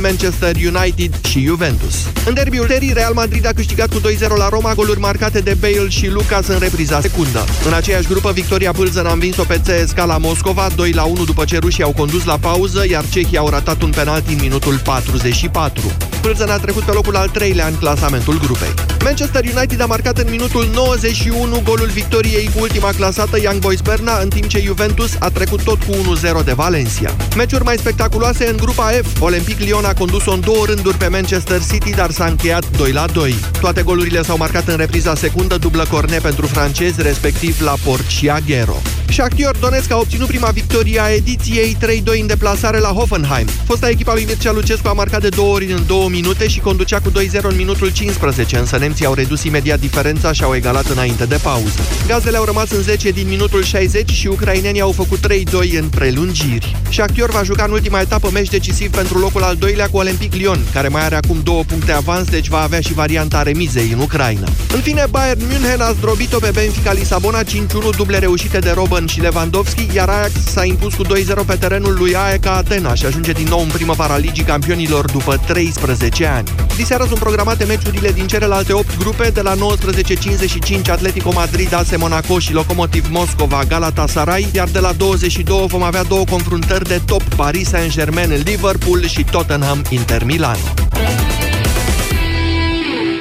Manchester United și Juventus. În derbiul serii, Real Madrid a câștigat cu 2-0 la Roma, goluri marcate de Bale și Lucas în repriza secundă. În aceeași grupă, Victoria Pâlzăn a învins-o pe CSKA la Moscova, 2-1 după ce rușii au condus la pauză, iar cehii au ratat un penalti în minutul 44. Pâlzăn a trecut pe locul al treilea în clasamentul grupei. Manchester United a marcat în minutul 91 golul victoriei cu ultima clasată Young Boys Berna, în timp ce Juventus a trecut tot cu 1-0 de Valencia. Meciuri mai spectaculoase în grupa F. Olympic Lyon a condus-o în două rânduri pe Manchester City, dar s-a încheiat 2-2. Toate golurile s-au marcat în repriza secundă, dublă corne pentru francezi, respectiv la Port și Aguero. Shakhtar Donetsk a obținut prima victorie a ediției 3-2 în deplasare la Hoffenheim. Fosta echipa lui Mircea Lucescu a marcat de două ori în două minute și conducea cu 2-0 în minutul 15, însă nemții au redus imediat diferența și au egalat înainte de pauză. Gazdele au rămas în 10 din minutul 60 și ucrainenii au făcut 3-2 în prelungiri. Shakhtar va juca în ultima etapă meci decisiv pentru locul al doilea cu Olympic Lyon, care mai are acum două puncte avans, deci va avea și varianta remizei în Ucraina. În fine, Bayern München a zdrobit-o pe Benfica Lisabona 5-1 duble reușite de Robben și Lewandowski, iar Ajax s-a impus cu 2-0 pe terenul lui AEK Atena și ajunge din nou în primăvara Ligii Campionilor după 13 ani. Diseară sunt programate meciurile din celelalte 8 grupe, de la 19.55 Atletico Madrid, AS Monaco și Lokomotiv Moscova, Galatasaray, iar de la 22 vom avea două confruntări de top Paris Saint-Germain, Liverpool și Tottenham Inter Milano.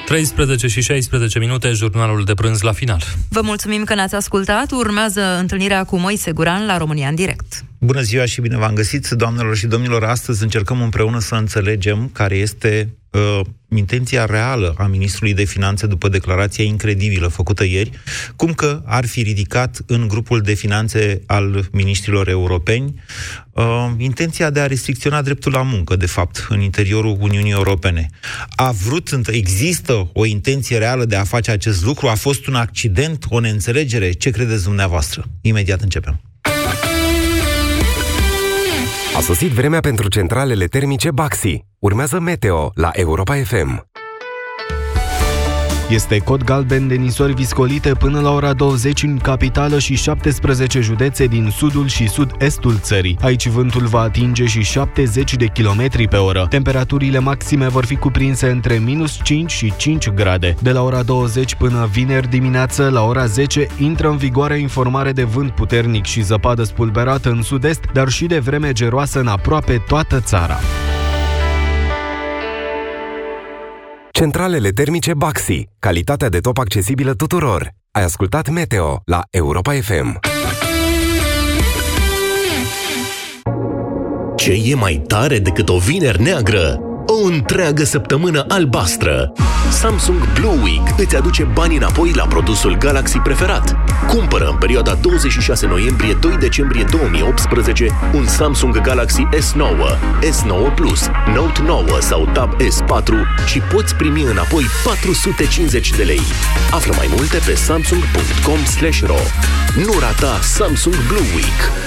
13 și 16 minute, jurnalul de prânz la final. Vă mulțumim că ne-ați ascultat. Urmează întâlnirea cu Moise Guran la România în direct. Bună ziua și bine v-am găsit, doamnelor și domnilor. Astăzi încercăm împreună să înțelegem care este uh, intenția reală a ministrului de finanțe după declarația incredibilă făcută ieri, cum că ar fi ridicat în grupul de finanțe al ministrilor europeni uh, intenția de a restricționa dreptul la muncă, de fapt, în interiorul Uniunii Europene. A vrut, există o intenție reală de a face acest lucru? A fost un accident, o neînțelegere? Ce credeți dumneavoastră? Imediat începem. A sosit vremea pentru centralele termice Baxi. Urmează Meteo la Europa FM. Este cod galben de nisori viscolite până la ora 20 în capitală și 17 județe din sudul și sud-estul țării. Aici vântul va atinge și 70 de km pe oră. Temperaturile maxime vor fi cuprinse între minus 5 și 5 grade. De la ora 20 până vineri dimineață, la ora 10, intră în vigoare informare de vânt puternic și zăpadă spulberată în sud-est, dar și de vreme geroasă în aproape toată țara. Centralele termice Baxi. Calitatea de top accesibilă tuturor. Ai ascultat Meteo la Europa FM. Ce e mai tare decât o vineri neagră? O întreagă săptămână albastră. Samsung Blue Week îți aduce bani înapoi la produsul Galaxy preferat. Cumpără în perioada 26 noiembrie-2 decembrie 2018 un Samsung Galaxy S9, S9 Plus, Note 9 sau Tab S4 și poți primi înapoi 450 de lei. Află mai multe pe samsung.com/ro. Nu rata Samsung Blue Week.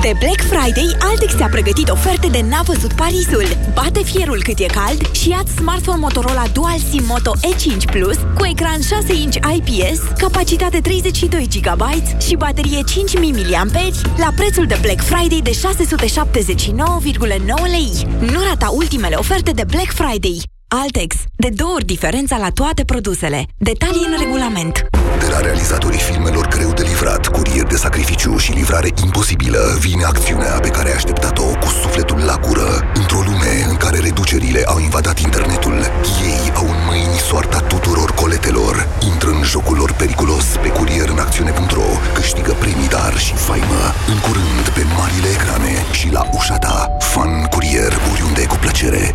De Black Friday, Altex ți-a pregătit oferte de n-a văzut Parisul. Bate fierul cât e cald și ia smartphone Motorola Dual SIM Moto E5 Plus cu ecran 6 inch IPS, capacitate 32 GB și baterie 5000 mAh la prețul de Black Friday de 679,9 lei. Nu rata ultimele oferte de Black Friday. Altex. De două ori diferența la toate produsele. Detalii în regulament. De la realizatorii filmelor greu de livrat, curier de sacrificiu și livrare imposibilă, vine acțiunea pe care ai așteptat-o cu sufletul la gură. Într-o lume în care reducerile au invadat internetul, ei au în mâini soarta tuturor coletelor. Intră în jocul lor periculos pe curierînacțiune.ro, câștigă premii dar și faimă. În curând pe marile ecrane și la ușa ta. Fan curier oriunde cu plăcere.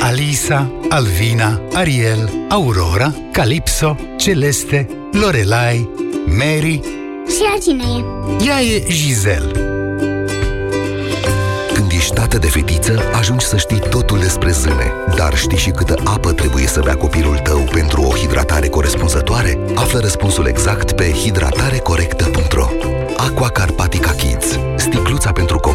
Alisa, Alvina, Ariel, Aurora, Calypso, Celeste, Lorelai, Mary Și ea cine e? Ea e Giselle Când ești tată de fetiță, ajungi să știi totul despre zâne. Dar știi și câtă apă trebuie să bea copilul tău pentru o hidratare corespunzătoare? Află răspunsul exact pe hidratarecorectă.ro Aqua Carpatica Kids. Sticluța pentru copii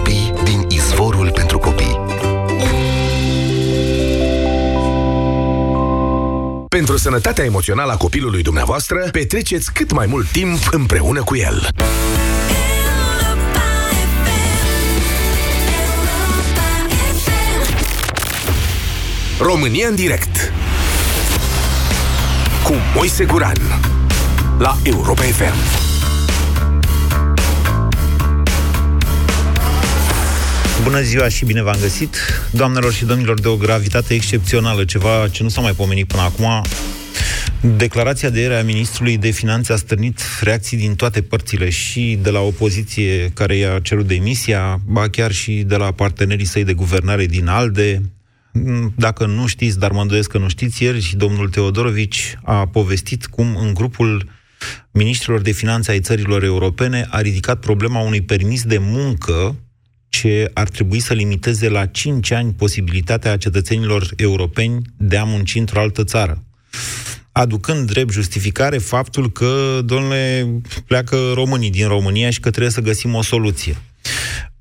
Pentru sănătatea emoțională a copilului dumneavoastră, petreceți cât mai mult timp împreună cu el. România în direct cu Moise Guran la Europa FM. Bună ziua și bine v-am găsit, doamnelor și domnilor, de o gravitate excepțională, ceva ce nu s-a mai pomenit până acum. Declarația de ieri a ministrului de finanțe a stârnit reacții din toate părțile, și de la opoziție care i-a cerut demisia, ba chiar și de la partenerii săi de guvernare din ALDE. Dacă nu știți, dar mă îndoiesc că nu știți, ieri și domnul Teodorovici a povestit cum în grupul ministrilor de finanțe ai țărilor europene a ridicat problema unui permis de muncă ce ar trebui să limiteze la 5 ani posibilitatea cetățenilor europeni de a munci într-o altă țară. Aducând drept justificare faptul că, domnule, pleacă românii din România și că trebuie să găsim o soluție.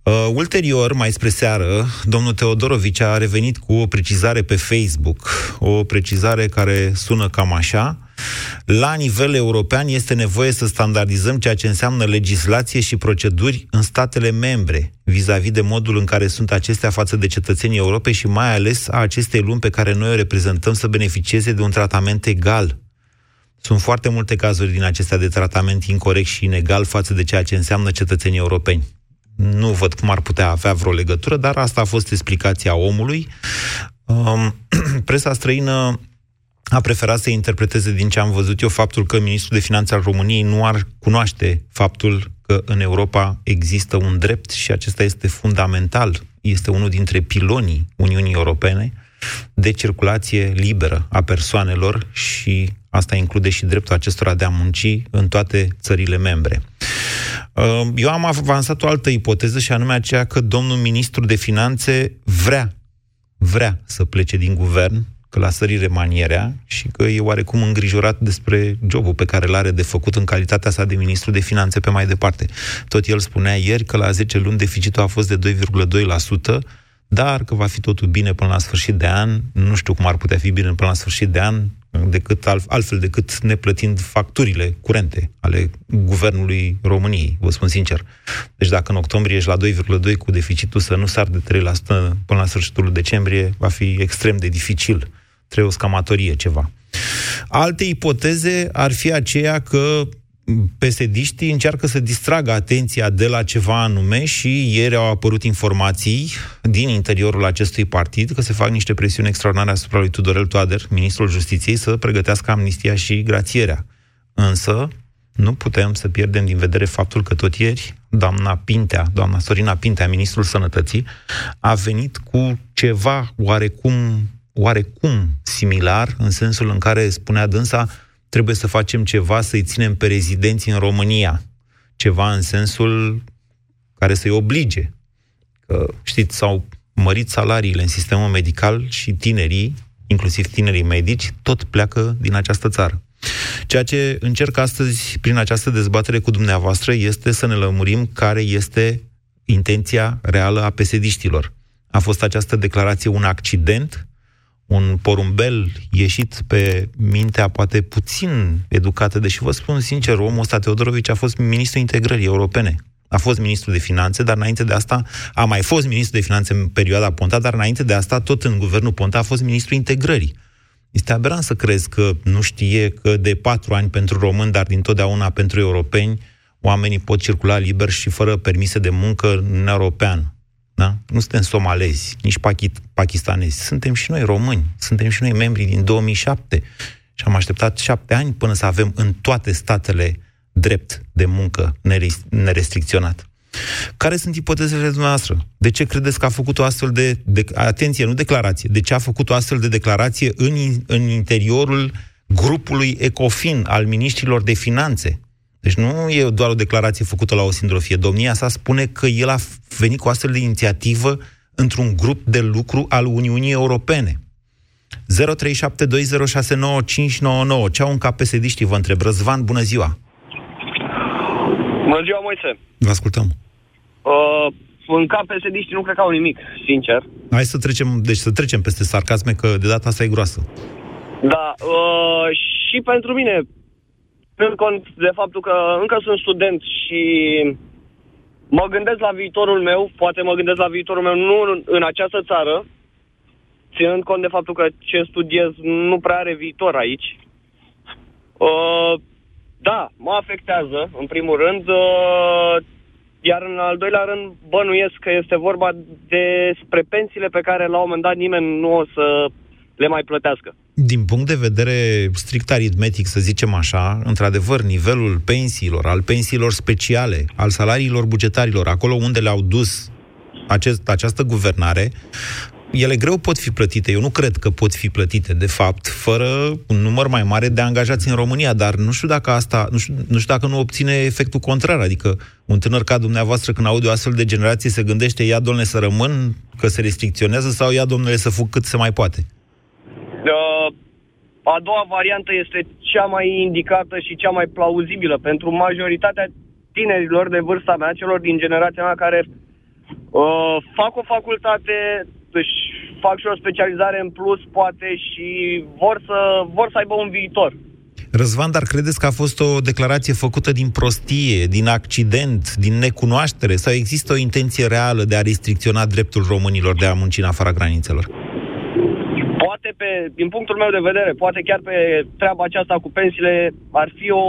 Uh, ulterior, mai spre seară, domnul Teodorovici a revenit cu o precizare pe Facebook, o precizare care sună cam așa. La nivel european este nevoie să standardizăm ceea ce înseamnă legislație și proceduri în statele membre, vis-a-vis de modul în care sunt acestea față de cetățenii Europei și mai ales a acestei lumi pe care noi o reprezentăm să beneficieze de un tratament egal. Sunt foarte multe cazuri din acestea de tratament incorrect și inegal față de ceea ce înseamnă cetățenii europeni. Nu văd cum ar putea avea vreo legătură, dar asta a fost explicația omului. Um, presa străină a preferat să interpreteze din ce am văzut eu faptul că ministrul de finanțe al României nu ar cunoaște faptul că în Europa există un drept și acesta este fundamental, este unul dintre pilonii Uniunii Europene de circulație liberă a persoanelor și asta include și dreptul acestora de a munci în toate țările membre. Uh, eu am avansat o altă ipoteză și anume aceea că domnul ministru de finanțe vrea, vrea să plece din guvern că la sărire manierea și că e oarecum îngrijorat despre jobul pe care l-are de făcut în calitatea sa de ministru de finanțe pe mai departe. Tot el spunea ieri că la 10 luni deficitul a fost de 2,2%, dar că va fi totul bine până la sfârșit de an. Nu știu cum ar putea fi bine până la sfârșit de an, decât altfel decât neplătind facturile curente ale guvernului României, vă spun sincer. Deci dacă în octombrie ești la 2,2 cu deficitul să nu sar de 3% până la sfârșitul decembrie, va fi extrem de dificil trebuie o scamatorie ceva. Alte ipoteze ar fi aceea că pesediștii încearcă să distragă atenția de la ceva anume și ieri au apărut informații din interiorul acestui partid că se fac niște presiuni extraordinare asupra lui Tudorel Toader, ministrul justiției, să pregătească amnistia și grațierea. Însă, nu putem să pierdem din vedere faptul că tot ieri doamna Pintea, doamna Sorina Pintea, ministrul sănătății, a venit cu ceva oarecum oarecum similar, în sensul în care spunea dânsa, trebuie să facem ceva să-i ținem pe rezidenții în România. Ceva în sensul care să-i oblige. Că, știți, s-au mărit salariile în sistemul medical și tinerii, inclusiv tinerii medici, tot pleacă din această țară. Ceea ce încerc astăzi, prin această dezbatere cu dumneavoastră, este să ne lămurim care este intenția reală a pesediștilor. A fost această declarație un accident un porumbel ieșit pe mintea poate puțin educată, deși vă spun sincer, omul ăsta, Teodorovici, a fost ministrul integrării europene. A fost ministru de finanțe, dar înainte de asta a mai fost ministru de finanțe în perioada Ponta, dar înainte de asta, tot în guvernul Ponta, a fost ministru integrării. Este aberant să crezi că nu știe că de patru ani pentru români, dar din totdeauna pentru europeni, oamenii pot circula liber și fără permise de muncă în Uniunea Europeană. Da? Nu suntem somalezi, nici pakistanezi. Suntem și noi români. Suntem și noi membri din 2007. Și am așteptat șapte ani până să avem în toate statele drept de muncă nerestricționat. Care sunt ipotezele dumneavoastră? De ce credeți că a făcut o astfel de, de atenție, nu declarație, de ce a făcut o astfel de declarație în, în interiorul grupului ECOFIN al ministrilor de finanțe? Deci nu e doar o declarație făcută la o sindrofie. Domnia sa spune că el a venit cu astfel de inițiativă într-un grup de lucru al Uniunii Europene. 0372069599. Ce au în cap psd vă întreb. Răzvan, bună ziua! Bună ziua, Moise! Vă ascultăm. Uh, în cap psd nu cred că au nimic, sincer. Hai să trecem, deci să trecem peste sarcasme, că de data asta e groasă. Da, uh, și pentru mine, țin cont de faptul că încă sunt student și mă gândesc la viitorul meu, poate mă gândesc la viitorul meu nu în, în această țară, ținând cont de faptul că ce studiez nu prea are viitor aici. Uh, da, mă afectează, în primul rând, uh, iar în al doilea rând bănuiesc că este vorba despre pensiile pe care la un moment dat nimeni nu o să le mai plătească. Din punct de vedere strict aritmetic, să zicem așa, într-adevăr, nivelul pensiilor, al pensiilor speciale, al salariilor bugetarilor, acolo unde le-au dus acest, această guvernare, ele greu pot fi plătite. Eu nu cred că pot fi plătite, de fapt, fără un număr mai mare de angajați în România, dar nu știu dacă asta, nu știu, nu știu dacă nu obține efectul contrar, adică un tânăr ca dumneavoastră când aude o astfel de generație se gândește, ia domnule să rămân, că se restricționează, sau ia domnule să fug cât se mai poate. Uh, a doua variantă este cea mai indicată și cea mai plauzibilă pentru majoritatea tinerilor de vârsta mea, celor din generația mea care uh, fac o facultate, își fac și o specializare în plus, poate, și vor să, vor să aibă un viitor. Răzvan, dar credeți că a fost o declarație făcută din prostie, din accident, din necunoaștere, sau există o intenție reală de a restricționa dreptul românilor de a munci în afara granițelor? Poate pe, din punctul meu de vedere, poate chiar pe treaba aceasta cu pensiile ar fi o,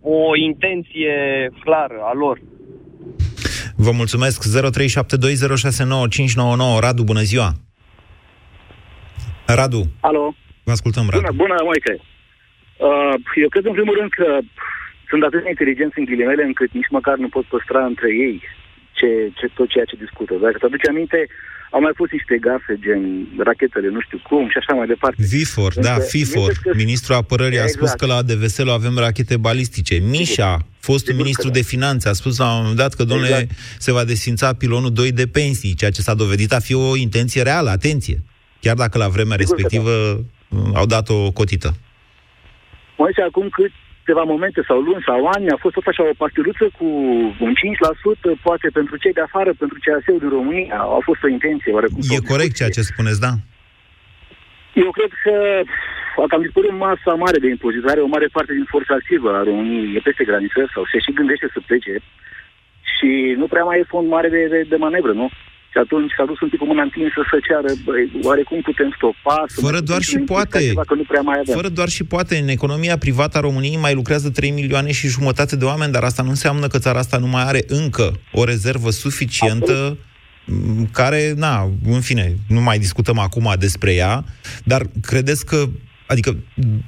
o intenție clară a lor. Vă mulțumesc. 0372069599. Radu, bună ziua! Radu. Alo. Vă ascultăm, Radu. Bună, bună, Moise. Uh, eu cred, în primul rând, că sunt atât de inteligenți în ghilimele încât nici măcar nu pot păstra între ei ce, ce, tot ceea ce discută. Dacă te aduce aminte, au mai fost niște gafe, gen rachetele, nu știu cum, și așa mai departe. VIFOR, da, FIFOR. Că... Ministrul Apărării exact. a spus că la ADVSL avem rachete balistice. Mișa, fostul ministru da. de finanțe, a spus la un moment dat că, domnule, exact. se va desfința pilonul 2 de pensii, ceea ce s-a dovedit a fi o intenție reală, atenție. Chiar dacă la vremea Sigur respectivă da. au dat o cotită. Mai acum cât câteva momente sau luni sau ani a fost tot așa o pastiluță cu un 5%, poate pentru cei de afară, pentru CAS-ul din România, a fost o intenție. Oarecum, e corect ceea ce spuneți, da? Eu cred că a cam dispărut masa mare de impozitare, o mare parte din forța activă a României e peste graniță sau se și gândește să plece și nu prea mai e fond mare de, de, de manevră, nu? Și atunci s-a dus un tip cu mâna întinsă să ceară, băi, oarecum putem stopa? Fără doar și poate. Ceva, că nu prea mai avem. Fără doar și poate. În economia privată a României mai lucrează 3 milioane și jumătate de oameni, dar asta nu înseamnă că țara asta nu mai are încă o rezervă suficientă Absolut care, na, în fine, nu mai discutăm acum despre ea, dar credeți că, adică,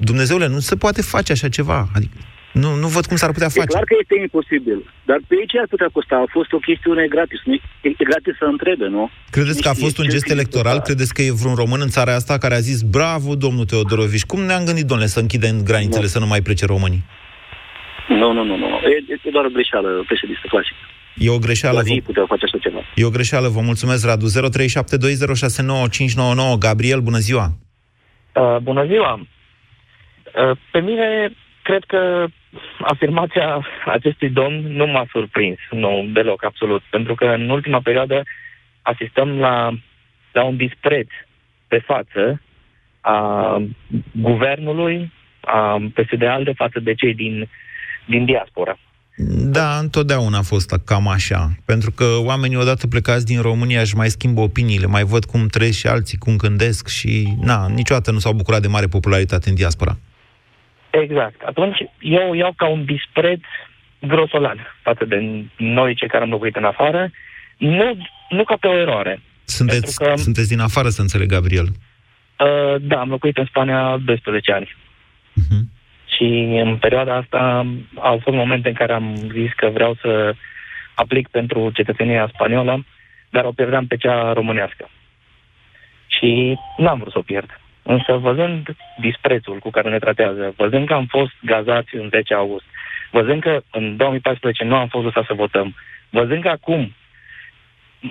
Dumnezeule, nu se poate face așa ceva? Adică, nu, nu văd cum s-ar putea face. E clar că este imposibil. Dar pe ce ar putea costa? A fost o chestiune gratis. Nu e gratis să întrebe, nu? Credeți că a fost un gest electoral? Credeți că e vreun român în țara asta care a zis bravo, domnul Teodorovici, cum ne-am gândit, domnule, să închidem granițele, nu. să nu mai plece românii? Nu, nu, nu, nu. E, e doar o greșeală președinte clasică. E o greșeală. Vă... puteau face așa ceva. E o greșeală, vă mulțumesc, Radu. 0372069599. Gabriel, bună ziua! Uh, bună ziua! Uh, pe mine, cred că afirmația acestui domn nu m-a surprins, nu, deloc, absolut. Pentru că în ultima perioadă asistăm la, la un dispreț pe față a guvernului, a PSD-ALDE față de cei din, din diaspora. Da, întotdeauna a fost cam așa. Pentru că oamenii odată plecați din România își mai schimbă opiniile, mai văd cum trăiesc și alții, cum gândesc și, na, niciodată nu s-au bucurat de mare popularitate în diaspora. Exact. Atunci eu iau ca un dispreț grosolan față de noi cei care am locuit în afară, nu, nu ca pe o eroare. Sunteți, că, sunteți din afară, să înțeleg, Gabriel. Uh, da, am locuit în Spania 12 ani. Uh-huh. Și în perioada asta au fost momente în care am zis că vreau să aplic pentru cetățenia spaniolă, dar o pierdeam pe cea românească. Și n-am vrut să o pierd. Însă văzând disprețul cu care ne tratează, văzând că am fost gazați în 10 august, văzând că în 2014 nu am fost lăsat să votăm, văzând că acum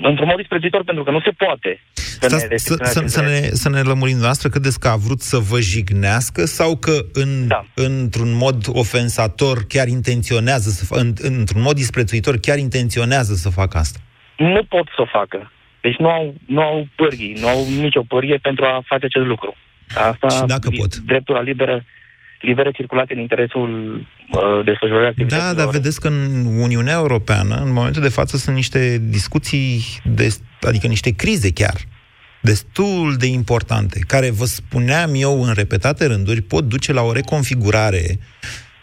într-un mod disprețuitor, pentru că nu se poate să ne, să, să, să, ne, să ne lămurim noastră, credeți că a vrut să vă jignească sau că în, da. într-un mod ofensator chiar intenționează să facă, în, într-un mod disprețuitor chiar intenționează să facă asta? Nu pot să o facă. Deci nu au, nu au pârghii, nu au nicio pârghie pentru a face acest lucru. Asta, și dacă pot. Dreptul la liberă liberă circulație în interesul uh, desfășurării activităților. Da, dar vedeți că în Uniunea Europeană, în momentul de față, sunt niște discuții, de, adică niște crize chiar, destul de importante, care, vă spuneam eu în repetate rânduri, pot duce la o reconfigurare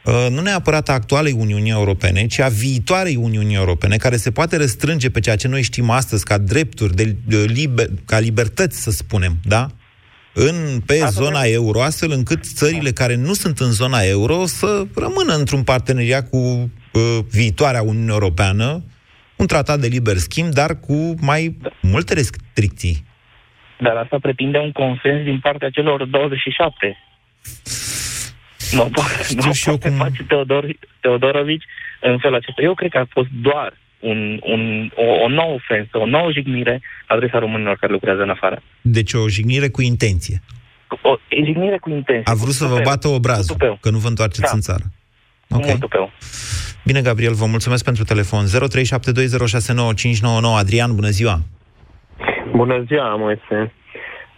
uh, nu neapărat a actualei Uniunii Europene, ci a viitoarei Uniunii Europene, care se poate restrânge pe ceea ce noi știm astăzi ca drepturi, de, de liber, ca libertăți, să spunem, da? În, pe Asta zona de... euro, astfel încât țările care nu sunt în zona euro să rămână într-un parteneriat cu uh, viitoarea Uniune Europeană, un tratat de liber schimb, dar cu mai da. multe restricții. Dar asta pretinde un consens din partea celor 27. Nu, nu și eu cum... face Teodor, Teodorovici în felul acesta. Eu cred că a fost doar un, un, o, o nouă ofensă, o nouă jignire adresa românilor care lucrează în afară. Deci o jignire cu intenție. O jignire cu intenție. A vrut să vă bată obrazul, că nu vă întoarceți da. în țară. Ok. Bine, Gabriel, vă mulțumesc pentru telefon. 0372069599. Adrian, bună ziua! Bună ziua, Moise.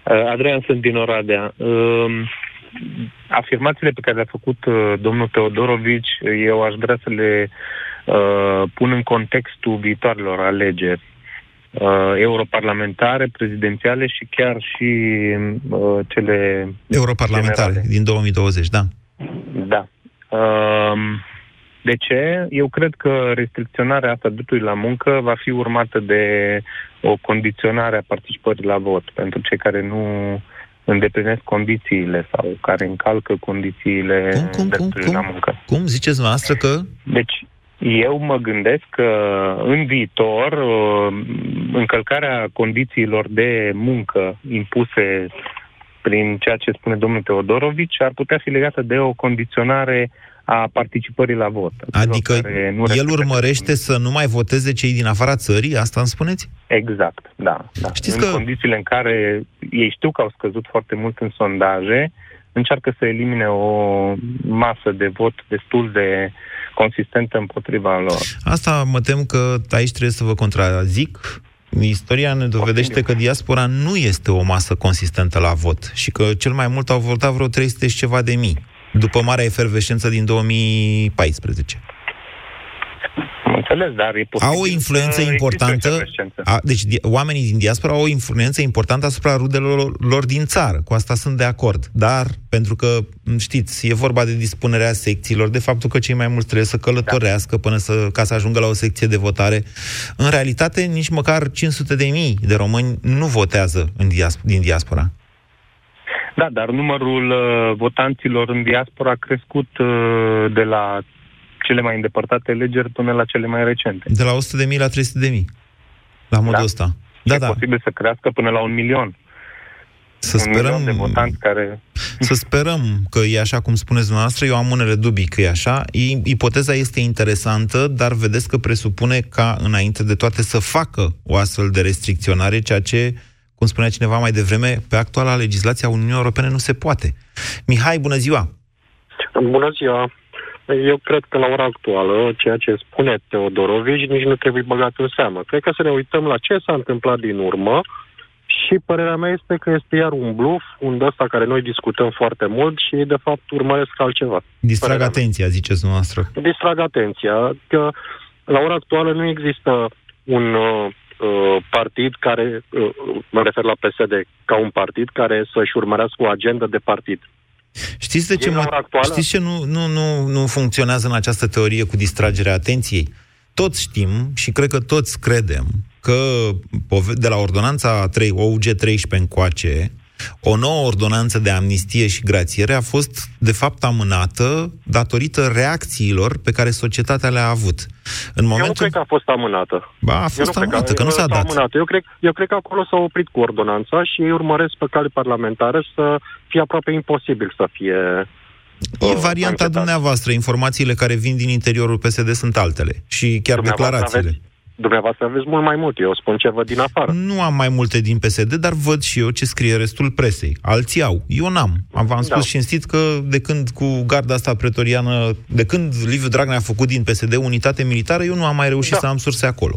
Uh, Adrian, sunt din Oradea. Um, afirmațiile pe care le-a făcut uh, domnul Teodorovici, eu aș vrea să le Uh, pun în contextul viitoarelor alegeri uh, europarlamentare, prezidențiale și chiar și uh, cele Europarlamentare generale. din 2020, da. Da. Uh, de ce? Eu cred că restricționarea asta dreptului la muncă va fi urmată de o condiționare a participării la vot pentru cei care nu îndeplinesc condițiile sau care încalcă condițiile cum, cum, dreptului cum, la muncă. Cum ziceți noastră că? Deci, eu mă gândesc că în viitor uh, încălcarea condițiilor de muncă impuse prin ceea ce spune domnul Teodorovici ar putea fi legată de o condiționare a participării la vot. Adică nu el urmărește să nu mai voteze cei din afara țării? Asta îmi spuneți? Exact, da. da. Știți în că... condițiile în care ei știu că au scăzut foarte mult în sondaje, încearcă să elimine o masă de vot destul de consistentă împotriva lor. Asta mă tem că aici trebuie să vă contrazic. Istoria ne dovedește că diaspora nu este o masă consistentă la vot și că cel mai mult au votat vreo 300 și ceva de mii, după marea efervescență din 2014 înțeles, dar e Au o influență importantă, a, deci oamenii din diaspora au o influență importantă asupra rudelor lor din țară, cu asta sunt de acord, dar pentru că, știți, e vorba de dispunerea secțiilor, de faptul că cei mai mulți trebuie să călătorească da. până să, ca să ajungă la o secție de votare. În realitate, nici măcar 500 de mii de români nu votează în diasp- din diaspora. Da, dar numărul uh, votanților în diaspora a crescut uh, de la cele mai îndepărtate legeri până la cele mai recente. De la 100.000 la 300.000. La modul da. ăsta. Da, e da. posibil să crească până la un milion. Să un sperăm, milion de votanți care... Să sperăm că e așa cum spuneți dumneavoastră, eu am unele dubii că e așa. Ipoteza este interesantă, dar vedeți că presupune ca înainte de toate să facă o astfel de restricționare, ceea ce, cum spunea cineva mai devreme, pe actuala legislație a Uniunii Europene nu se poate. Mihai, bună ziua! Bună ziua! Eu cred că la ora actuală, ceea ce spune Teodorovici nici nu trebuie băgat în seamă. Cred că să ne uităm la ce s-a întâmplat din urmă și părerea mea este că este iar un bluff, un de ăsta care noi discutăm foarte mult și de fapt urmăresc altceva. Distrag Părerea mea. atenția, ziceți noastră. Distrag atenția că la ora actuală nu există un uh, uh, partid care, uh, mă refer la PSD, ca un partid care să-și urmărească o agendă de partid. Știți de ce, Din la mă, ora actuală? știți ce nu, nu, nu, nu funcționează în această teorie cu distragerea atenției? Toți știm și cred că toți credem că pove- de la ordonanța 3, OUG 13 încoace, o nouă ordonanță de amnistie și grațiere a fost, de fapt, amânată datorită reacțiilor pe care societatea le-a avut. În Eu nu momentul... cred că a fost amânată. Ba, a Eu fost nu cred amânată, că nu s-a dat. Amânată. Eu, cred, eu cred că acolo s-a oprit cu ordonanța și ei urmăresc pe cale parlamentară să fie aproape imposibil să fie... E varianta dumneavoastră. Informațiile care vin din interiorul PSD sunt altele. Și chiar Dumneavoastră declarațiile. Aveți, dumneavoastră aveți mult mai mult. Eu spun ce văd din afară. Nu am mai multe din PSD, dar văd și eu ce scrie restul presei. Alții au. Eu n-am. Am v-am spus Da. cinstit că de când cu garda asta pretoriană, de când Liviu Dragnea a făcut din PSD unitate militară, eu nu am mai reușit Da. să am surse acolo.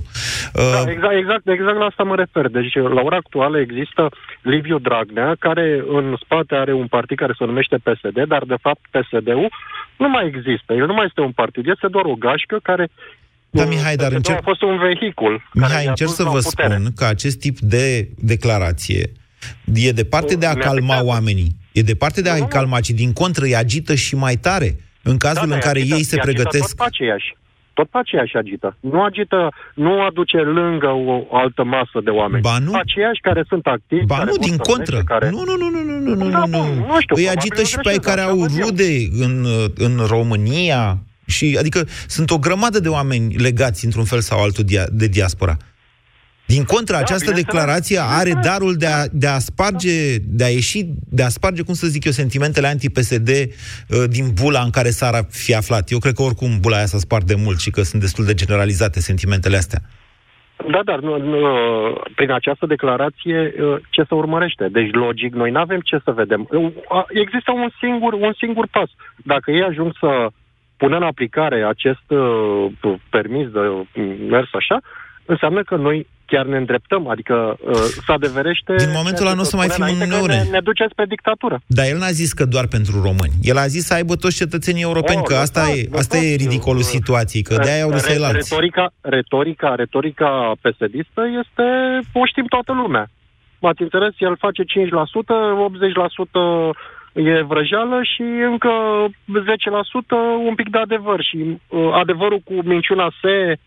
Da, Uh, exact, exact, exact la asta mă refer. Deci, la ora actuală există Liviu Dragnea, care în spate are un partid care se numește PSD, dar de fapt PSD-ul nu mai există. El nu mai este un partid, este doar o gașcă care Da, Mihai, dar PSD-ul încerc- a fost un vehicul. care Mihai, i-a încerc dus să la vă putere. spun că acest tip de declarație e departe de a Ne calma afectează. oamenii. E departe de a-i calma, ci din contră îi agită și mai tare. În cazul Da, în da, care agită- ei se îi agită pregătesc Tot pe aceeași. Tot pe aceeași agită. Nu agită, nu aduce lângă o altă masă de oameni. Ba nu. Aceiași care sunt activi. Ba care nu, vor din să contră. plece, Care... Nu, nu, nu, nu, nu, nu, nu, Da, nu, bun, nu. nu știu, Îi probabil agită eu și pe greșesc, ai care așa au văd eu. rude în, în România. Și, adică sunt o grămadă de oameni legați într-un fel sau altul dia- de diaspora. Din contră, Da, această bineînțeles, declarație are bineînțeles. darul de a, de a sparge, de a ieși, de a sparge, cum să zic eu, sentimentele anti-PSD uh, din bula în care s-ar fi aflat. Eu cred că oricum bula aia s-a spart de mult și că sunt destul de generalizate sentimentele astea. Da, dar nu, nu, prin această declarație ce se urmărește? Deci, logic, noi nu avem ce să vedem. Există un singur, un singur pas. Dacă ei ajung să pună în aplicare acest uh, permis de mers așa, înseamnă că noi chiar ne îndreptăm, adică uh, se adeverește... Din momentul ăla nu o să mai fim în înainte că Uniune. Ne, ne duceți pe dictatură. Dar el n-a zis că doar pentru români. El a zis să aibă toți cetățenii europeni, Oh, că asta, lăsați, e, asta e lăsați, ridicolul uh, situației, că de-aia au râs Re- alții. retorica, retorica, retorica PSD-istă este, o știm toată lumea. M-ați înțeles? El face 5%, 80% e vrăjeală și încă 10% un pic de adevăr. Și uh, adevărul cu minciuna se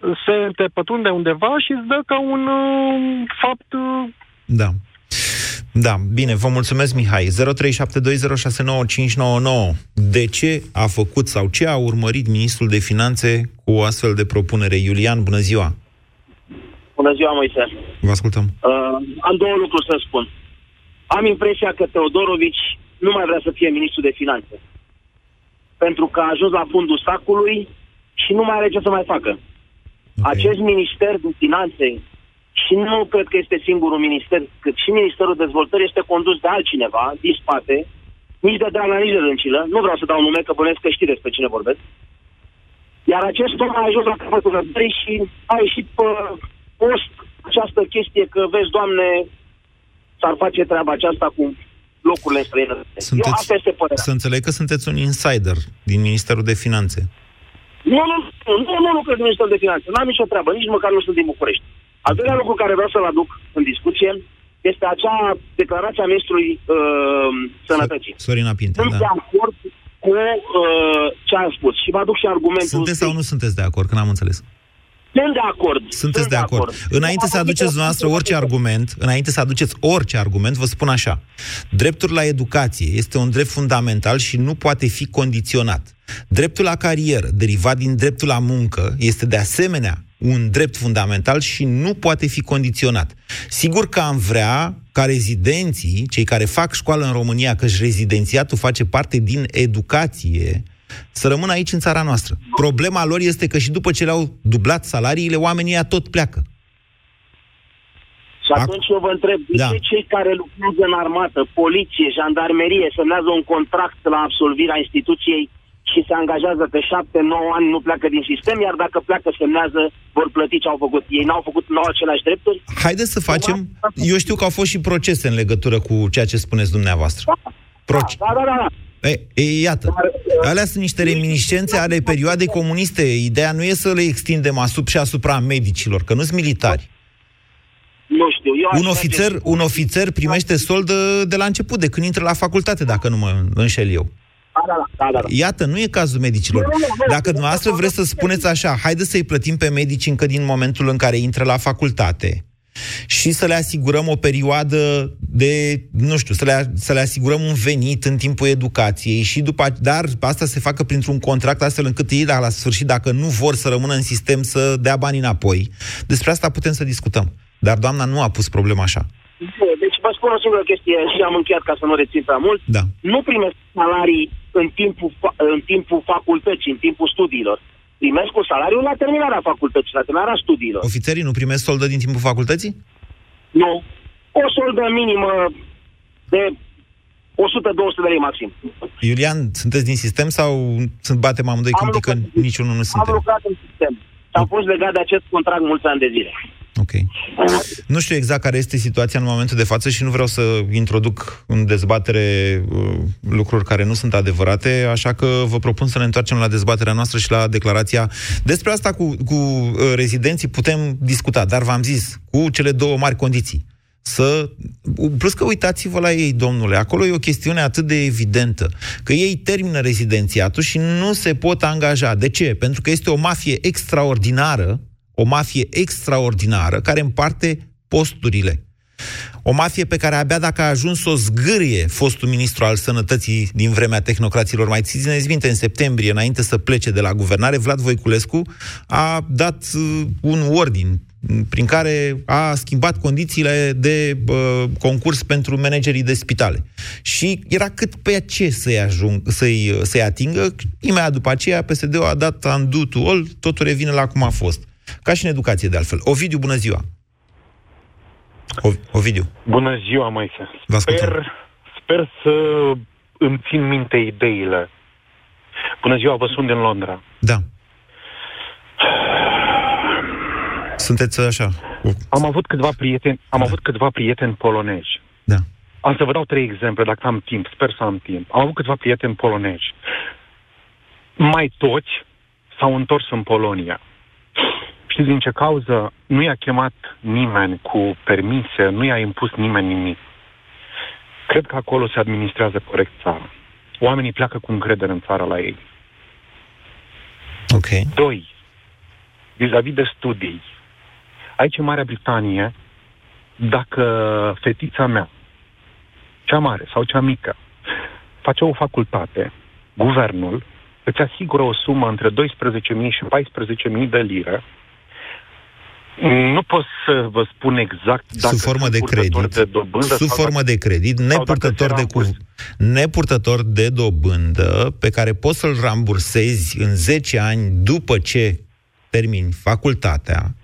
se te pătrunde undeva și îți dă ca un uh, fapt uh, Da. Da, bine, vă mulțumesc, Mihai. 0372069599. De ce a făcut sau ce a urmărit ministrul de finanțe cu o astfel de propunere? Iulian, bună ziua! Bună ziua, Moise. Vă ascultăm. Uh, am două lucruri să spun. Am impresia că Teodorovici nu mai vrea să fie ministru de finanțe. Pentru că a ajuns la fundul sacului și nu mai are ce să mai facă. Okay. Acest minister de finanțe și nu cred că este singurul minister, cât și Ministerul Dezvoltării este condus de altcineva din spate, nici de Dragnea, nici de Dăncilă. Nu vreau să dau nume, că bănesc că știți despre cine vorbesc. Iar acest om a ajuns la capătul răbdării și a ieșit pe post această chestie că, vezi, Doamne, s-ar face treaba aceasta cu locurile străine. Eu, asta este părerea. Să înțeleg că sunteți un insider din Ministerul de Finanțe. Nu, nu, nu, nu, nu cred în Ministerul de Finanțe. N-am nicio treabă, nici măcar nu sunt din București. Al doilea lucru care vreau să-l aduc în discuție este acea declarație a Ministrului uh, Sănătății. Sorina Pintea, Sunt da. de acord cu uh, ce a spus și vă aduc și argumentul. Sunteți sau nu sunteți de acord? Că n-am înțeles. Sunt de acord. Sunteți de acord. Înainte să aduceți dumneavoastră orice argument, înainte să aduceți orice argument, vă spun așa. Dreptul la educație este un drept fundamental și nu poate fi condiționat. Dreptul la carieră, derivat din dreptul la muncă, este de asemenea un drept fundamental și nu poate fi condiționat. Sigur că am vrea ca rezidenții, cei care fac școală în România, căci rezidențiatul face parte din educație, să rămână aici în țara noastră. Problema lor este că și după ce le-au dublat salariile, oamenii ăia tot pleacă. Și atunci eu vă întreb, de Da. ce cei care lucrează în armată, poliție, jandarmerie, semnează un contract la absolvirea instituției și se angajează pe 7-9 ani, nu pleacă din sistem, iar dacă pleacă, semnează, vor plăti ce au făcut. Ei n-au făcut, n-au aceleași drepturi. Haideți să facem... Eu știu că au fost și procese în legătură cu ceea ce spuneți dumneavoastră. Proce- Da, da, da, da. E, e, iată, alea sunt niște reminiscențe ale perioadei comuniste. Ideea nu e să le extindem asupra și asupra medicilor, că nu sunt militari. Nu știu. Eu aș Un merge- ofițer, un ofițer primește sold de, de la început, de când intră la facultate, dacă nu mă înșel eu. Da, da, da, da, da. Iată, nu e cazul medicilor. Nu, nu, nu. Dacă dumneavoastră vreți să spuneți așa, haideți să-i plătim pe medici încă din momentul în care intră la facultate și să le asigurăm o perioadă de, nu știu, să le, să le asigurăm un venit în timpul educației și după, dar asta se facă printr-un contract astfel încât ei la, la sfârșit, dacă nu vor să rămână în sistem, să dea banii înapoi. Despre asta putem să discutăm. Dar doamna nu a pus problema așa. Deci vă spun o singură chestie și am încheiat ca să nu rețin prea mult. Da. Nu primesc salarii în timpul, fa- în timpul facultății, în timpul studiilor. Primesc un salariu la terminarea facultății, la terminarea studiilor. Ofițerii nu primesc soldă din timpul facultății? Nu. O soldă minimă de 100-200 de lei maxim. Iulian, sunteți din sistem sau sunt batem amândoi Am cântec că niciunul nu Am suntem? lucrat în sistem. Și am fost legat de acest contract mulți ani de zile. Ok. Nu știu exact care este situația în momentul de față și nu vreau să introduc în dezbatere uh, lucruri care nu sunt adevărate, așa că vă propun să ne întoarcem la dezbaterea noastră și la declarația. Despre asta cu, cu uh, rezidenții putem discuta, dar v-am zis, cu cele două mari condiții. Să... Plus că uitați-vă la ei, domnule, acolo e o chestiune atât de evidentă, că ei termină rezidențiatul și nu se pot angaja. De ce? Pentru că este o mafie extraordinară, o mafie extraordinară care împarte posturile. O mafie pe care abia dacă a ajuns să o zgârie fostul ministru al sănătății din vremea tehnocraților, mai țineți minte, în septembrie, înainte să plece de la guvernare, Vlad Voiculescu a dat uh, un ordin prin care a schimbat condițiile de uh, concurs pentru managerii de spitale. Și era cât pe ce să-i, ajung, să-i, să-i atingă. Imediat după aceea, PSD-ul a dat undo to all, totul revine la cum a fost. Ca și în educație, de altfel. Ovidiu, bună ziua! O- Ovidiu. Bună ziua, Moise. Vă ascultăm. Sper, sper să îmi țin minte ideile. Bună ziua, vă sunt din Londra. Da. Sunteți așa. Am avut câțiva prieteni, am avut câțiva prieteni polonezi. Da. Am să vă dau trei exemple, dacă am timp. Sper să am timp. Am avut câțiva prieteni polonezi. Mai toți s-au întors în Polonia. Știți din ce cauză? Nu i-a chemat nimeni cu permise, nu i-a impus nimeni nimic. Cred că acolo se administrează corect țara. Oamenii pleacă cu încredere în țară la ei. Ok. Doi, vis-a-vis de studii. Aici, în Marea Britanie, dacă fetița mea, cea mare sau cea mică, face o facultate, guvernul îți asigură o sumă între 12.000 și 14.000 de lire. Nu pot să vă spun exact dacă Sub formă sunt de purtători credit. de dobândă Sub sau formă de credit, nepurtător de, cu, nepurtător de dobândă, pe care poți să-l rambursezi în 10 ani după ce termini facultatea,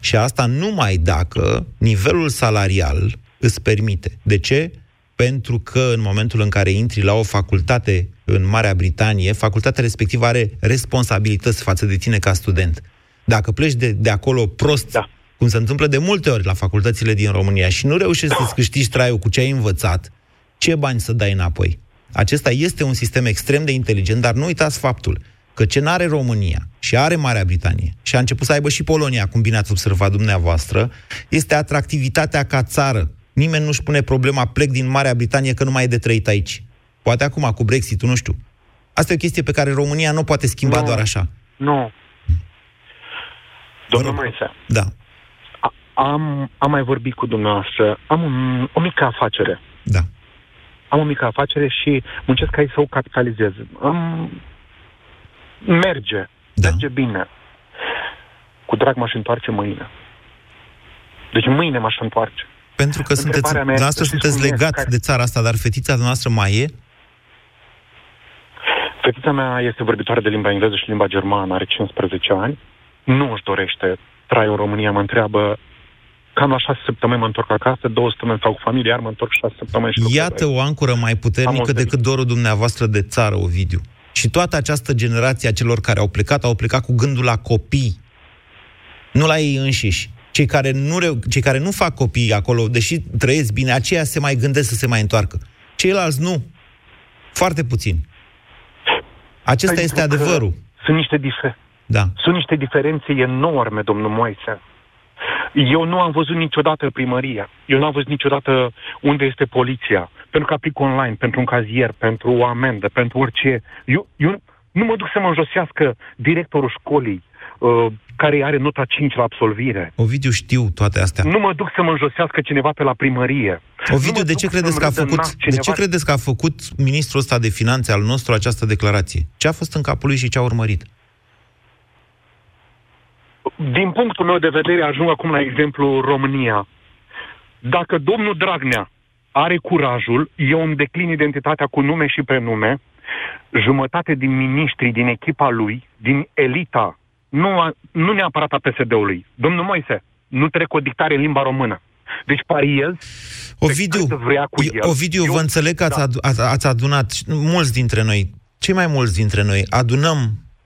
și asta numai dacă nivelul salarial îți permite. De ce? Pentru că în momentul în care intri la o facultate în Marea Britanie, facultatea respectivă are responsabilități față de tine ca student. Dacă pleci de, de acolo prost, da. cum se întâmplă de multe ori la facultățile din România, și nu reușești să-ți câștigi traiul cu ce ai învățat, ce bani să dai înapoi? Acesta este un sistem extrem de inteligent, dar nu uitați faptul că ce n-are România și are Marea Britanie și a început să aibă și Polonia, cum bine ați observat dumneavoastră, este atractivitatea ca țară. Nimeni nu-și pune problema plec din Marea Britanie că nu mai e de trăit aici. Poate acum cu Brexit, nu știu. Asta e o chestie pe care România nu o poate schimba Nu. doar așa. Nu. Domnul Moise. Da. A- Am, am mai vorbit cu dumneavoastră. Am un, o mică afacere. Da. Am o mică afacere și muncesc aici să o capitalizez. Am... Merge. Da. Merge bine. Cu drag m-aș întoarce mâine. Deci mâine m-aș întoarce. Pentru că sunteți, Întrebarea mea dumneavoastră este, sunteți știți cum e, legat care- de țara asta, dar fetița noastră mai e? Fetița mea este vorbitoare de limba engleză și limba germană, are 15 ani. Nu își dorește traiul în România, mă întreabă cam la șase săptămâni mă întorc acasă, două săptămâni stau cu familie, iar mă întorc șase săptămâni și Iată o ancoră mai puternică Am decât dorul dumneavoastră de țară, Ovidiu. Și toată această generație a celor care au plecat, au plecat cu gândul la copii, nu la ei înșiși. Cei care nu, reu- cei care nu fac copii acolo, deși trăiesc bine, aceia se mai gândesc să se mai întoarcă. Ceilalți nu. Foarte puțin. Acesta Pentru este că adevărul. Sunt niște, dife- Da. sunt niște diferențe enorme, domnul Moise. Eu nu am văzut niciodată primăria. Eu nu am văzut niciodată unde este poliția. Pentru că aplic online, pentru un cazier, pentru o amendă, pentru orice. Eu, eu nu mă duc să mă înjosească directorul școlii uh, care are nota 5 la absolvire. Ovidiu, știu toate astea. Nu mă duc să mă înjosească cineva pe la primărie. Ovidiu, de ce duc credeți să-mi că a râdă în făcut, nas de cineva. ce credeți că a făcut ministrul ăsta de finanțe al nostru această declarație? Ce a fost în capul lui și ce a urmărit? Din punctul meu de vedere, ajung acum la exemplu România. Dacă domnul Dragnea are curajul, eu îmi declin identitatea cu nume și prenume, jumătate din miniștrii din echipa lui, din elita, nu, a, nu neapărat a PSD-ului. Domnul Moise, nu trec o dictare în limba română. Deci pariez Ovidiu, pe cât vrea cu el. Ovidiu, Eu- vă înțeleg că ați, da. adu- ați, ați adunat mulți dintre noi, cei mai mulți dintre noi, adunăm,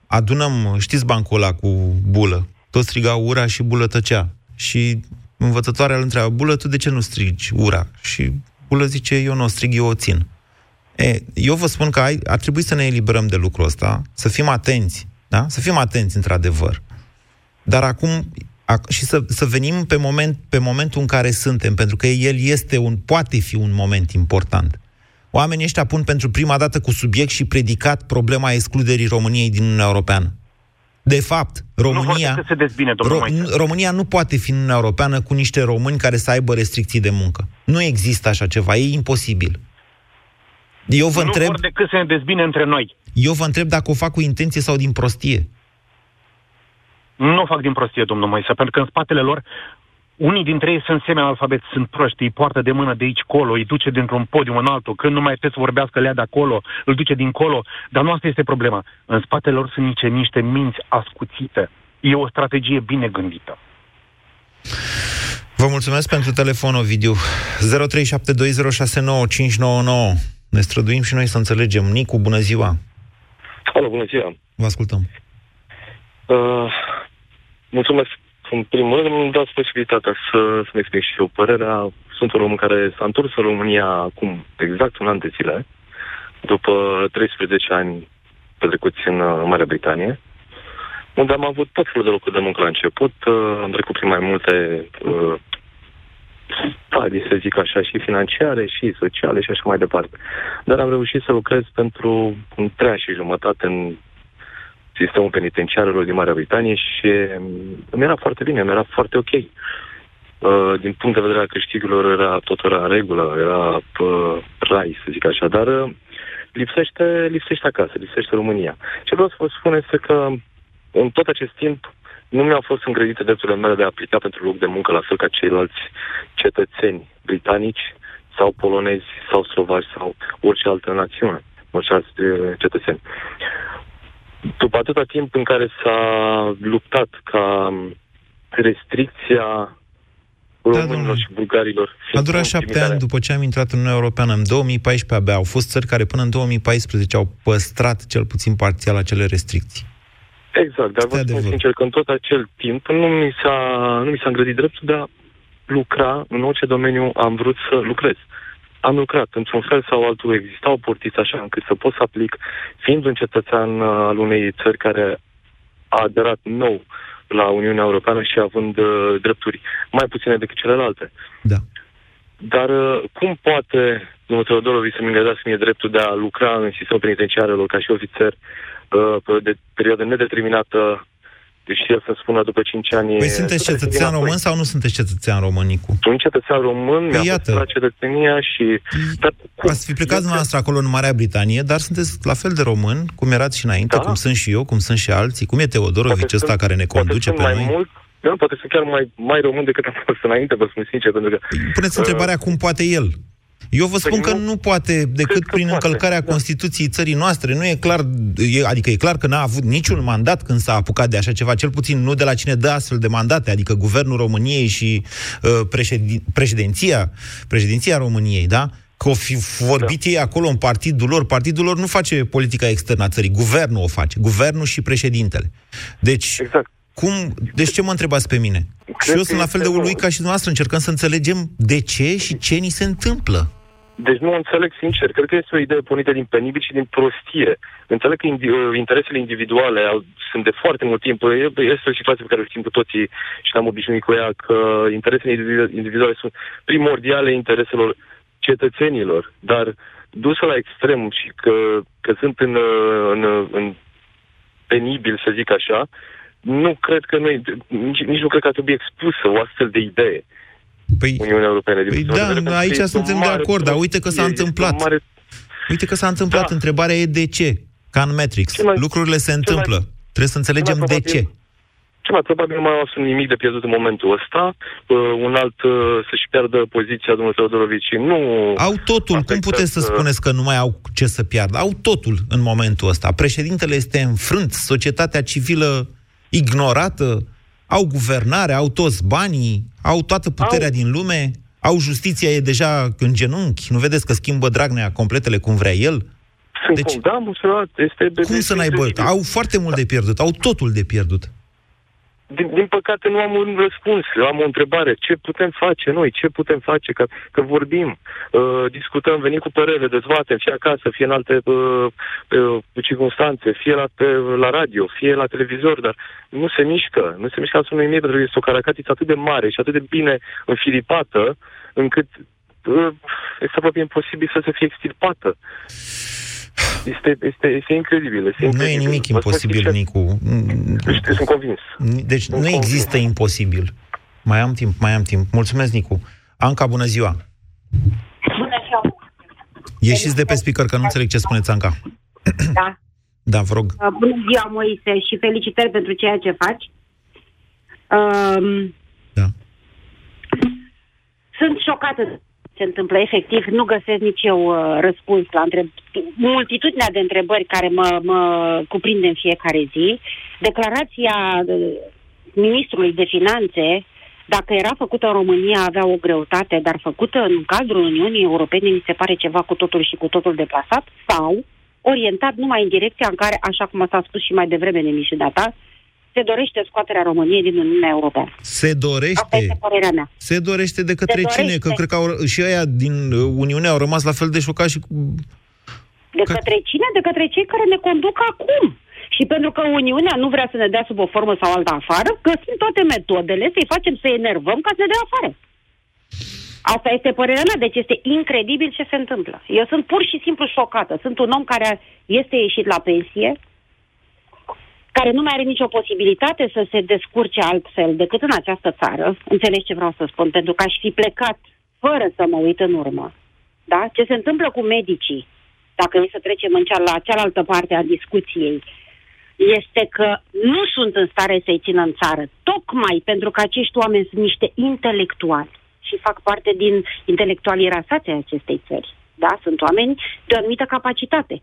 adunăm, știți bancul ăla cu bulă. Toți strigau ura și bulă tăcea. Și învățătoarea îl întreabă, bulă, tu de ce nu strigi ura? Și bulă zice, eu nu o strig, eu o țin. E, eu vă spun că ai, ar trebui să ne eliberăm de lucrul ăsta, să fim atenți, da? Să fim atenți, într-adevăr. Dar acum, ac- și să, să venim pe, moment, pe momentul în care suntem, pentru că el este un, poate fi un moment important. Oamenii ăștia pun pentru prima dată cu subiect și predicat problema excluderii României din Uniunea Europeană. De fapt, Nu vor România, decât să se dezbine, domnul Ro- Moise. România nu poate fi în Uniunea Europeană cu niște români care să aibă restricții de muncă. Nu există așa ceva, e imposibil. Eu vă nu întreb, vor decât să ne dezbine între noi. eu vă întreb dacă o fac cu intenție sau din prostie. Nu o fac din prostie, domnul Moise, pentru că în spatele lor unii dintre ei sunt semi-alfabeti, sunt proști, îi poartă de mână de aici colo, îi duce dintr-un podium în altul, când nu mai trebuie să vorbească lea de acolo, îl duce dincolo, dar nu asta este problema. În spatele lor sunt niște, niște minți ascuțite. E o strategie bine gândită. Vă mulțumesc pentru telefon, Ovidiu. 0372069599. Ne străduim și noi să înțelegem. Nicu, bună ziua! Alo, bună ziua! Vă ascultăm. Uh, mulțumesc. În primul rând îmi dați posibilitatea să, să-mi exprim și eu părerea. Sunt un român care s-a întors în România acum exact un an de zile, după 13 ani petrecuți în uh, Marea Britanie, unde am avut tot felul de locuri de muncă la început. Uh, am trecut prin mai multe uh, stadii, să zic așa, și financiare, și sociale, și așa mai departe. Dar am reușit să lucrez pentru un trei ani și jumătate în sistemul penitenciarelor din Marea Britanie și mm, îmi era foarte bine, mi era foarte ok. Uh, din punct de vedere al câștigurilor era tot era în regulă, era uh, rai, să zic așa, dar uh, lipsește, lipsește acasă, lipsește România. Ce vreau să vă spun este că în tot acest timp nu mi-au fost îngrădite drepturile mele de a aplica pentru loc de muncă la fel ca ceilalți cetățeni britanici sau polonezi sau slovaci sau orice altă națiune, orice alți eh, cetățeni. După atâta timp în care s-a luptat ca restricția românilor și bulgarilor... A durat șapte ani după ce am intrat în Uniunea Europeană. În 2014 abia au fost țări care până în 2014 au păstrat cel puțin parțial acele restricții. Exact, dar vă spun sincer că în tot acel timp nu mi s-a, nu mi s-a îngrădit dreptul de a lucra în orice domeniu am vrut să lucrez. Am lucrat, într-un fel sau altul, existau portiți așa încât să pot să aplic, fiind un cetățean uh, al unei țări care a aderat nou la Uniunea Europeană și având uh, drepturi mai puține decât celelalte. Da. Dar uh, cum poate domnul Teodorovici să-mi îngădească mie dreptul de a lucra în sistemul penitenciarelor ca și ofițer uh, pe de perioadă nedeterminată, deși el să-mi spună după 5 ani... Păi sunteți să cetățean revin român sau nu sunteți cetățean român, Nicu? Sunt cetățean român, mi-a Păi fost iată. la cetățenia și... Dar, Ați fi plecat dumneavoastră acolo în Marea Britanie, dar sunteți la fel de român, cum erați și înainte, Da. cum sunt și eu, cum sunt și alții, cum e Teodorovici ăsta sunt- care ne poate conduce sunt pe mai noi. mult, da, poate sunt chiar mai, mai român decât am fost înainte, vă spun sincer, pentru că... Puneți uh, întrebarea cum poate el. Eu vă spun Păi că nu- nu poate decât prin poate, încălcarea da. Constituției țării noastre. Nu e clar, e, adică e clar că n-a avut niciun mandat când s-a apucat de așa ceva, cel puțin nu de la cine dă astfel de mandate, adică Guvernul României și uh, președin, președinția, președinția României, da? Că o fi vorbit da. ei acolo în partidul lor. Partidul lor nu face politica externă a țării. Guvernul o face. Guvernul și președintele. Deci, exact. cum, deci ce mă întrebați pe mine? Cred și eu sunt la fel de uluit ca și dumneavoastră. Încercăm să înțelegem de ce și ce ni se întâmplă. Deci nu înțeleg sincer. Cred că este o idee pornită din penibil și din prostie. Înțeleg că indi- interesele individuale au, sunt de foarte mult timp. Este o situație pe care o știm cu toții și ne-am obișnuit cu ea, că interesele individuale sunt primordiale intereselor cetățenilor, dar dusă la extrem și că, că sunt în, în, în penibil, să zic așa, nu cred că noi, nici, nici nu cred că ar trebui expusă o astfel de idee. Păi, Uniunea Europeană. Păi da, aici suntem de acord, dar uite că s-a întâmplat. Mare... Uite că s-a întâmplat. Da. Întrebarea e de ce? Ca în Matrix. Mai, Lucrurile se întâmplă. Mai, Trebuie să înțelegem de ce. Ce mai probabil nu mai au nimic de pierdut în momentul ăsta. Uh, un alt uh, să-și pierdă poziția domnul Teodorovici. Nu au totul. Cum puteți să spuneți că nu mai au ce să piardă? Au totul în momentul ăsta. Președintele este înfrânt, societatea civilă ignorată, au guvernare, au toți banii, au toată puterea au. din lume, au justiția e deja în genunchi. Nu vedeți că schimbă Dragnea completele cum vrea el? Sunt deci, cum, da, musurat, este... Cum să n-ai băut? Au foarte mult de pierdut, au totul de pierdut din, din păcate nu am un răspuns, am o întrebare. Ce putem face noi? Ce putem face? Că, că vorbim, uh, discutăm, venim cu părere, dezbatem, fie acasă, fie în alte uh, uh, circunstanțe, fie la, pe, la radio, fie la televizor, dar nu se mișcă. Nu se mișcă absolut nimic, pentru că este o caracatiță atât de mare și atât de bine înfilipată, încât uh, este aproape imposibil să se fie extirpată. Este, este, este incredibil. Este incredibil. Nu e nimic imposibil, Nicu. Deci, sunt convins. Deci sunt nu convins. există imposibil. Mai am timp, mai am timp. Mulțumesc, Nicu. Anca, bună ziua! Bună ziua! Ieșiți de pe speaker, că nu înțeleg ce spuneți, Anca. Da. Da, vă rog. Uh, bună ziua, Moise, și felicitări pentru ceea ce faci. Um, da. Sunt șocată se întâmplă efectiv, nu găsesc nici eu uh, răspuns la întreb... multitudinea de întrebări care mă, mă cuprinde în fiecare zi. Declarația uh, ministrului de finanțe, dacă era făcută în România, avea o greutate, dar făcută în cadrul Uniunii Europene, mi se pare ceva cu totul și cu totul deplasat, sau orientat numai în direcția în care, așa cum s-a spus și mai devreme în emisiunea ta, se dorește scoaterea României din Uniunea Europeană. Se dorește? Asta este părerea mea. Se dorește de către se cine? Dorește. Că cred că au, și ăia din uh, Uniune au rămas la fel de șocați și cu... De că... către cine? De către cei care ne conduc acum. Și pentru că Uniunea nu vrea să ne dea sub o formă sau alta afară, găsim toate metodele să-i facem să enervăm ca să ne dea afară. Asta este părerea mea, deci este incredibil ce se întâmplă. Eu sunt pur și simplu șocată. Sunt un om care este ieșit la pensie, care nu mai are nicio posibilitate să se descurce altfel decât în această țară, înțelegi ce vreau să spun, pentru că aș fi plecat fără să mă uit în urmă. Da? Ce se întâmplă cu medicii, dacă e să trecem în cea, la cealaltă parte a discuției, este că nu sunt în stare să-i țină în țară, tocmai pentru că acești oameni sunt niște intelectuali și fac parte din intelectualii rasați ai acestei țări. Da? Sunt oameni de o anumită capacitate,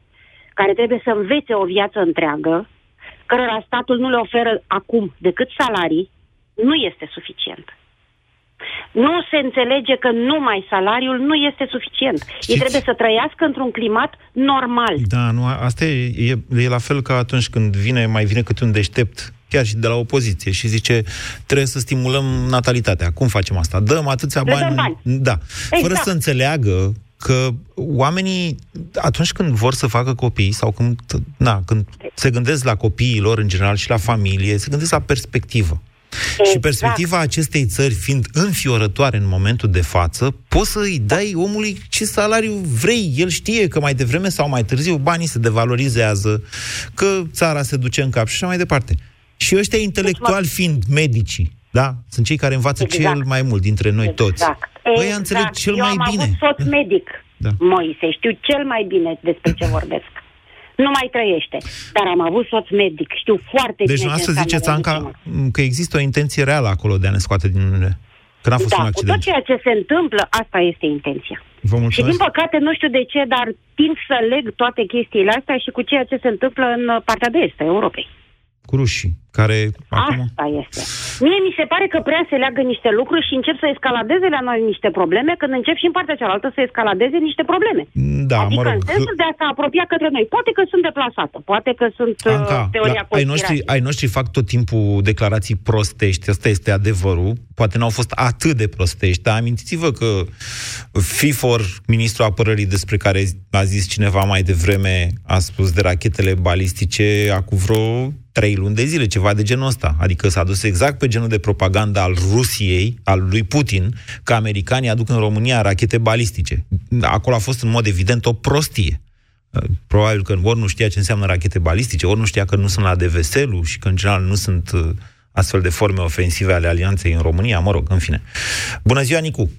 care trebuie să învețe o viață întreagă, cărora statul nu le oferă acum decât salarii, nu este suficient. Nu se înțelege că numai salariul nu este suficient. Știți? Ei trebuie să trăiască într-un climat normal. Da, nu, asta e, e, e la fel ca atunci când vine, mai vine câte un deștept chiar și de la opoziție și zice trebuie să stimulăm natalitatea. Cum facem asta? Dăm atâția bani. bani. Da. Exact. Fără să înțeleagă că oamenii, atunci când vor să facă copii sau când, na, când se gândesc la copiii lor în general și la familie, se gândesc la perspectivă. Exact. Și perspectiva acestei țări fiind înfiorătoare în momentul de față, poți să îi dai omului ce salariu vrei. El știe că mai devreme sau mai târziu banii se devalorizează, că țara se duce în cap și așa mai departe. Și ăștia intelectuali fiind medicii, da? Sunt cei care învață exact. cel mai mult dintre noi exact. toți. Păi exact. înțeleg cel Eu mai am bine. avut soț medic, da. Moise, știu cel mai bine despre ce vorbesc. Nu mai trăiește, dar am avut soț medic, știu foarte deci bine Deci să ziceți, Anca, că există o intenție reală acolo de a ne scoate din Uniune. Că n-a fost da, un accident. cu tot ceea ce se întâmplă, asta este intenția. Vă mulțumesc. Și din păcate, nu știu de ce, dar tind să leg toate chestiile astea și cu ceea ce se întâmplă în partea de est a Europei. Cu rușii, care acum... Asta este. Mie mi se pare că prea se leagă niște lucruri și încep să escaladeze la noi niște probleme, când încep și în partea cealaltă să escaladeze niște probleme. Da, adică mă rog. în sensul de a se apropia către noi. Poate că sunt deplasată, poate că sunt uh, Anca, teoria la, ai, noștri, ai noștri fac tot timpul declarații prostești, asta este adevărul, poate n-au fost atât de prostești, dar amintiți-vă că FIFOR, ministrul apărării despre care a zis cineva mai devreme, a spus de rachetele balistice acum vreo trei luni de zile, ceva de genul ăsta. Adică s-a dus exact pe genul de propaganda al Rusiei, al lui Putin, că americanii aduc în România rachete balistice. Acolo a fost în mod evident o prostie. Probabil că ori nu știa ce înseamnă rachete balistice, ori nu știa că nu sunt la DVSL și că în general nu sunt uh, astfel de forme ofensive ale alianței în România, mă rog, în fine. Bună ziua, Nicu!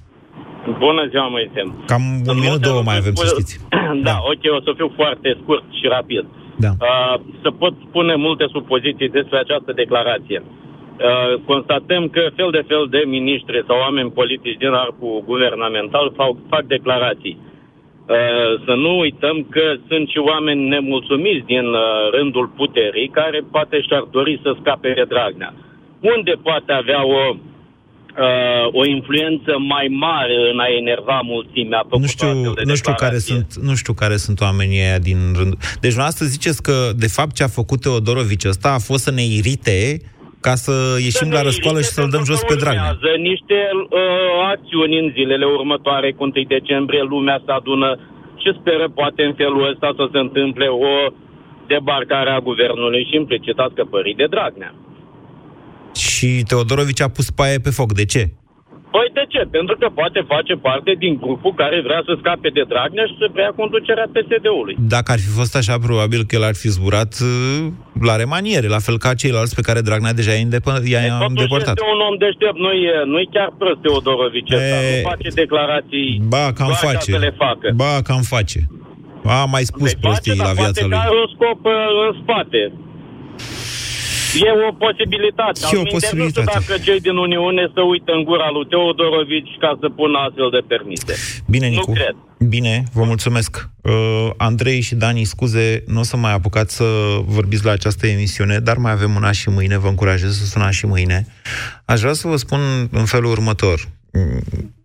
Bună ziua, Moise. Cam un minut, două mai avem, să știți. Da, ok, o să fiu foarte scurt și rapid. Da. Uh, să pot spune multe supoziții despre această declarație. Uh, constatăm că fel de fel de miniștri sau oameni politici din arcul guvernamental fac, fac declarații. Uh, să nu uităm că sunt și oameni nemulțumiți din uh, rândul puterii care poate și-ar dori să scape de Dragnea. Unde poate avea o uh, o influență mai mare în a enerva mulțimea. Nu știu, nu știu care sunt, nu știu care sunt oamenii aia din rând. Deci dumneavoastră ziceți că de fapt ce a făcut Teodorovici ăsta a fost să ne irite ca să ieșim Să la ne răscoală irite și să-l dăm pentru jos că pe Dragnea. urmează niște uh, acțiuni în zilele următoare, cu 1 decembrie, lumea se adună și speră poate în felul ăsta să se întâmple o debarcare a guvernului și implicit a scăpării de Dragnea. Și Teodorovici a pus paie pe foc. De ce? Păi de ce? Pentru că poate face parte din grupul care vrea să scape de Dragnea și să preia conducerea PSD-ului. Dacă ar fi fost așa, probabil că el ar fi zburat uh, la remaniere, la fel ca ceilalți pe care Dragnea deja i-a îndepă- i-a Totuși îndepărtat. este un om deștept, nu e, nu e chiar prost Teodorovici ăsta, E, nu face declarații Ba, cam doar ca face. să le facă. Ba, cam face. A mai spus prostii Face, la dar viața poate lui. că are un scop uh, în spate. E o posibilitate. E o Altminte, posibilitate. Nu știu dacă cei din Uniune să uită în gura lui Teodorovici ca să pună astfel de permise. Bine, Nicu. Nu cred. Bine, vă mulțumesc. Uh, Andrei și Dani, scuze, nu o să mai apucați să vorbiți la această emisiune, dar mai avem una și mâine, vă încurajez să sunați și mâine. Aș vrea să vă spun în felul următor.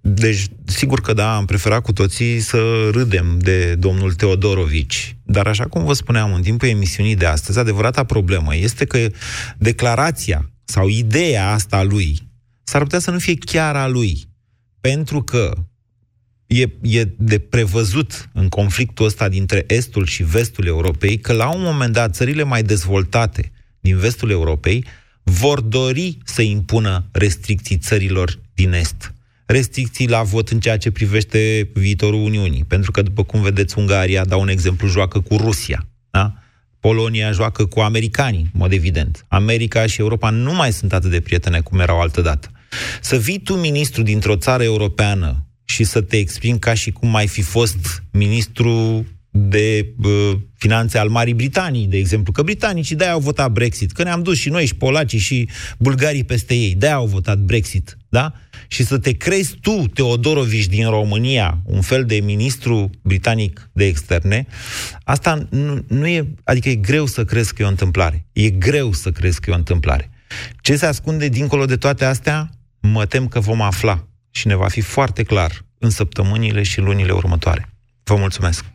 Mm, Deci, sigur că da, am preferat cu toții să râdem de domnul Teodorovici, dar așa cum vă spuneam în timpul emisiunii de astăzi, adevărata problemă este că declarația sau ideea asta a lui s-ar putea să nu fie chiar a lui, pentru că e, e de prevăzut în conflictul ăsta dintre estul și vestul Europei că la un moment dat țările mai dezvoltate din vestul Europei vor dori să impună restricții țărilor din est. Restricții la vot în ceea ce privește viitorul Uniunii. Pentru că, după cum vedeți, Ungaria, dau un exemplu, joacă cu Rusia. Da? Polonia joacă cu americanii, în mod evident. America și Europa nu mai sunt atât de prietene cum erau altădată. Să vii tu ministru dintr-o țară europeană și să te exprimi ca și cum ai fi fost ministru de uh, finanțe al Marii Britanii, de exemplu, că britanicii de-aia au votat Brexit, că ne-am dus și noi, și polacii, și bulgarii peste ei, de-aia au votat Brexit, da? Și să te crezi tu, Teodorovici din România, un fel de ministru britanic de externe, asta nu, nu e, adică e greu să crezi că e o întâmplare. E greu să crezi că e o întâmplare. Ce se ascunde dincolo de toate astea? Mă tem că vom afla și ne va fi foarte clar în săptămânile și lunile următoare. Vă mulțumesc!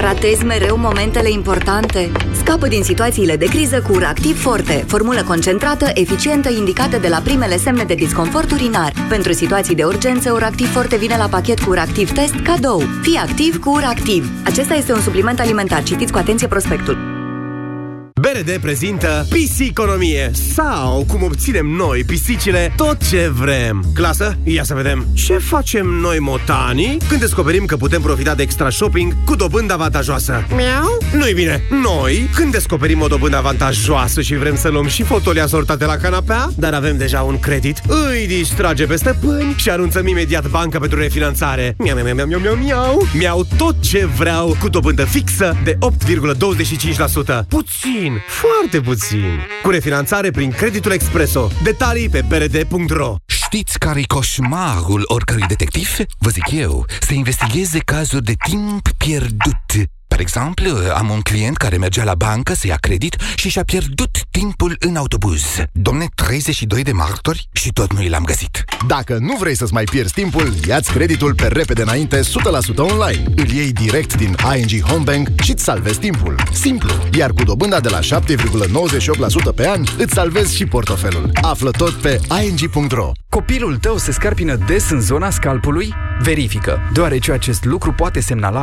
Ratezi mereu momentele importante? Scapă din situațiile de criză cu Uractiv Forte, formulă concentrată, eficientă, indicată de la primele semne de disconfort urinar. Pentru situații de urgență, Uractiv Forte vine la pachet cu Uractiv Test cadou. Fii activ cu Uractiv. Acesta este un supliment alimentar. Citiți cu atenție prospectul. BRD prezintă Pisiconomie sau cum obținem noi, pisicile, tot ce vrem. Clasă, ia să vedem. Ce facem noi motanii când descoperim că putem profita de extra shopping cu dobândă avantajoasă? Miau? Nu-i bine. Noi, când descoperim o dobândă avantajoasă și vrem să luăm și fotolii asortate la canapea, dar avem deja un credit, îi distrage pe stăpâni și anunțăm imediat banca pentru refinanțare. Miau, miau, miau, miau, miau, miau. Miau tot ce vreau cu dobândă fixă de 8,25%. Puțin puțin, foarte puțin. Cu refinanțare prin creditul Expreso. Detalii pe brd.ro Știți care-i coșmarul oricărui detectiv? Vă zic eu, să investigheze cazuri de timp pierdut Par exemplu, am un client care mergea la bancă să ia credit și și-a pierdut timpul în autobuz. Domne, 32 de martori și tot nu l-am găsit. Dacă nu vrei să-ți mai pierzi timpul, ia-ți creditul pe repede înainte 100% online. Îl iei direct din ING Homebank și îți salvezi timpul. Simplu, iar cu dobânda de la 7,98% pe an, îți salvezi și portofelul. Află tot pe ing.ro Copilul tău se scarpină des în zona scalpului? Verifică, deoarece acest lucru poate semnala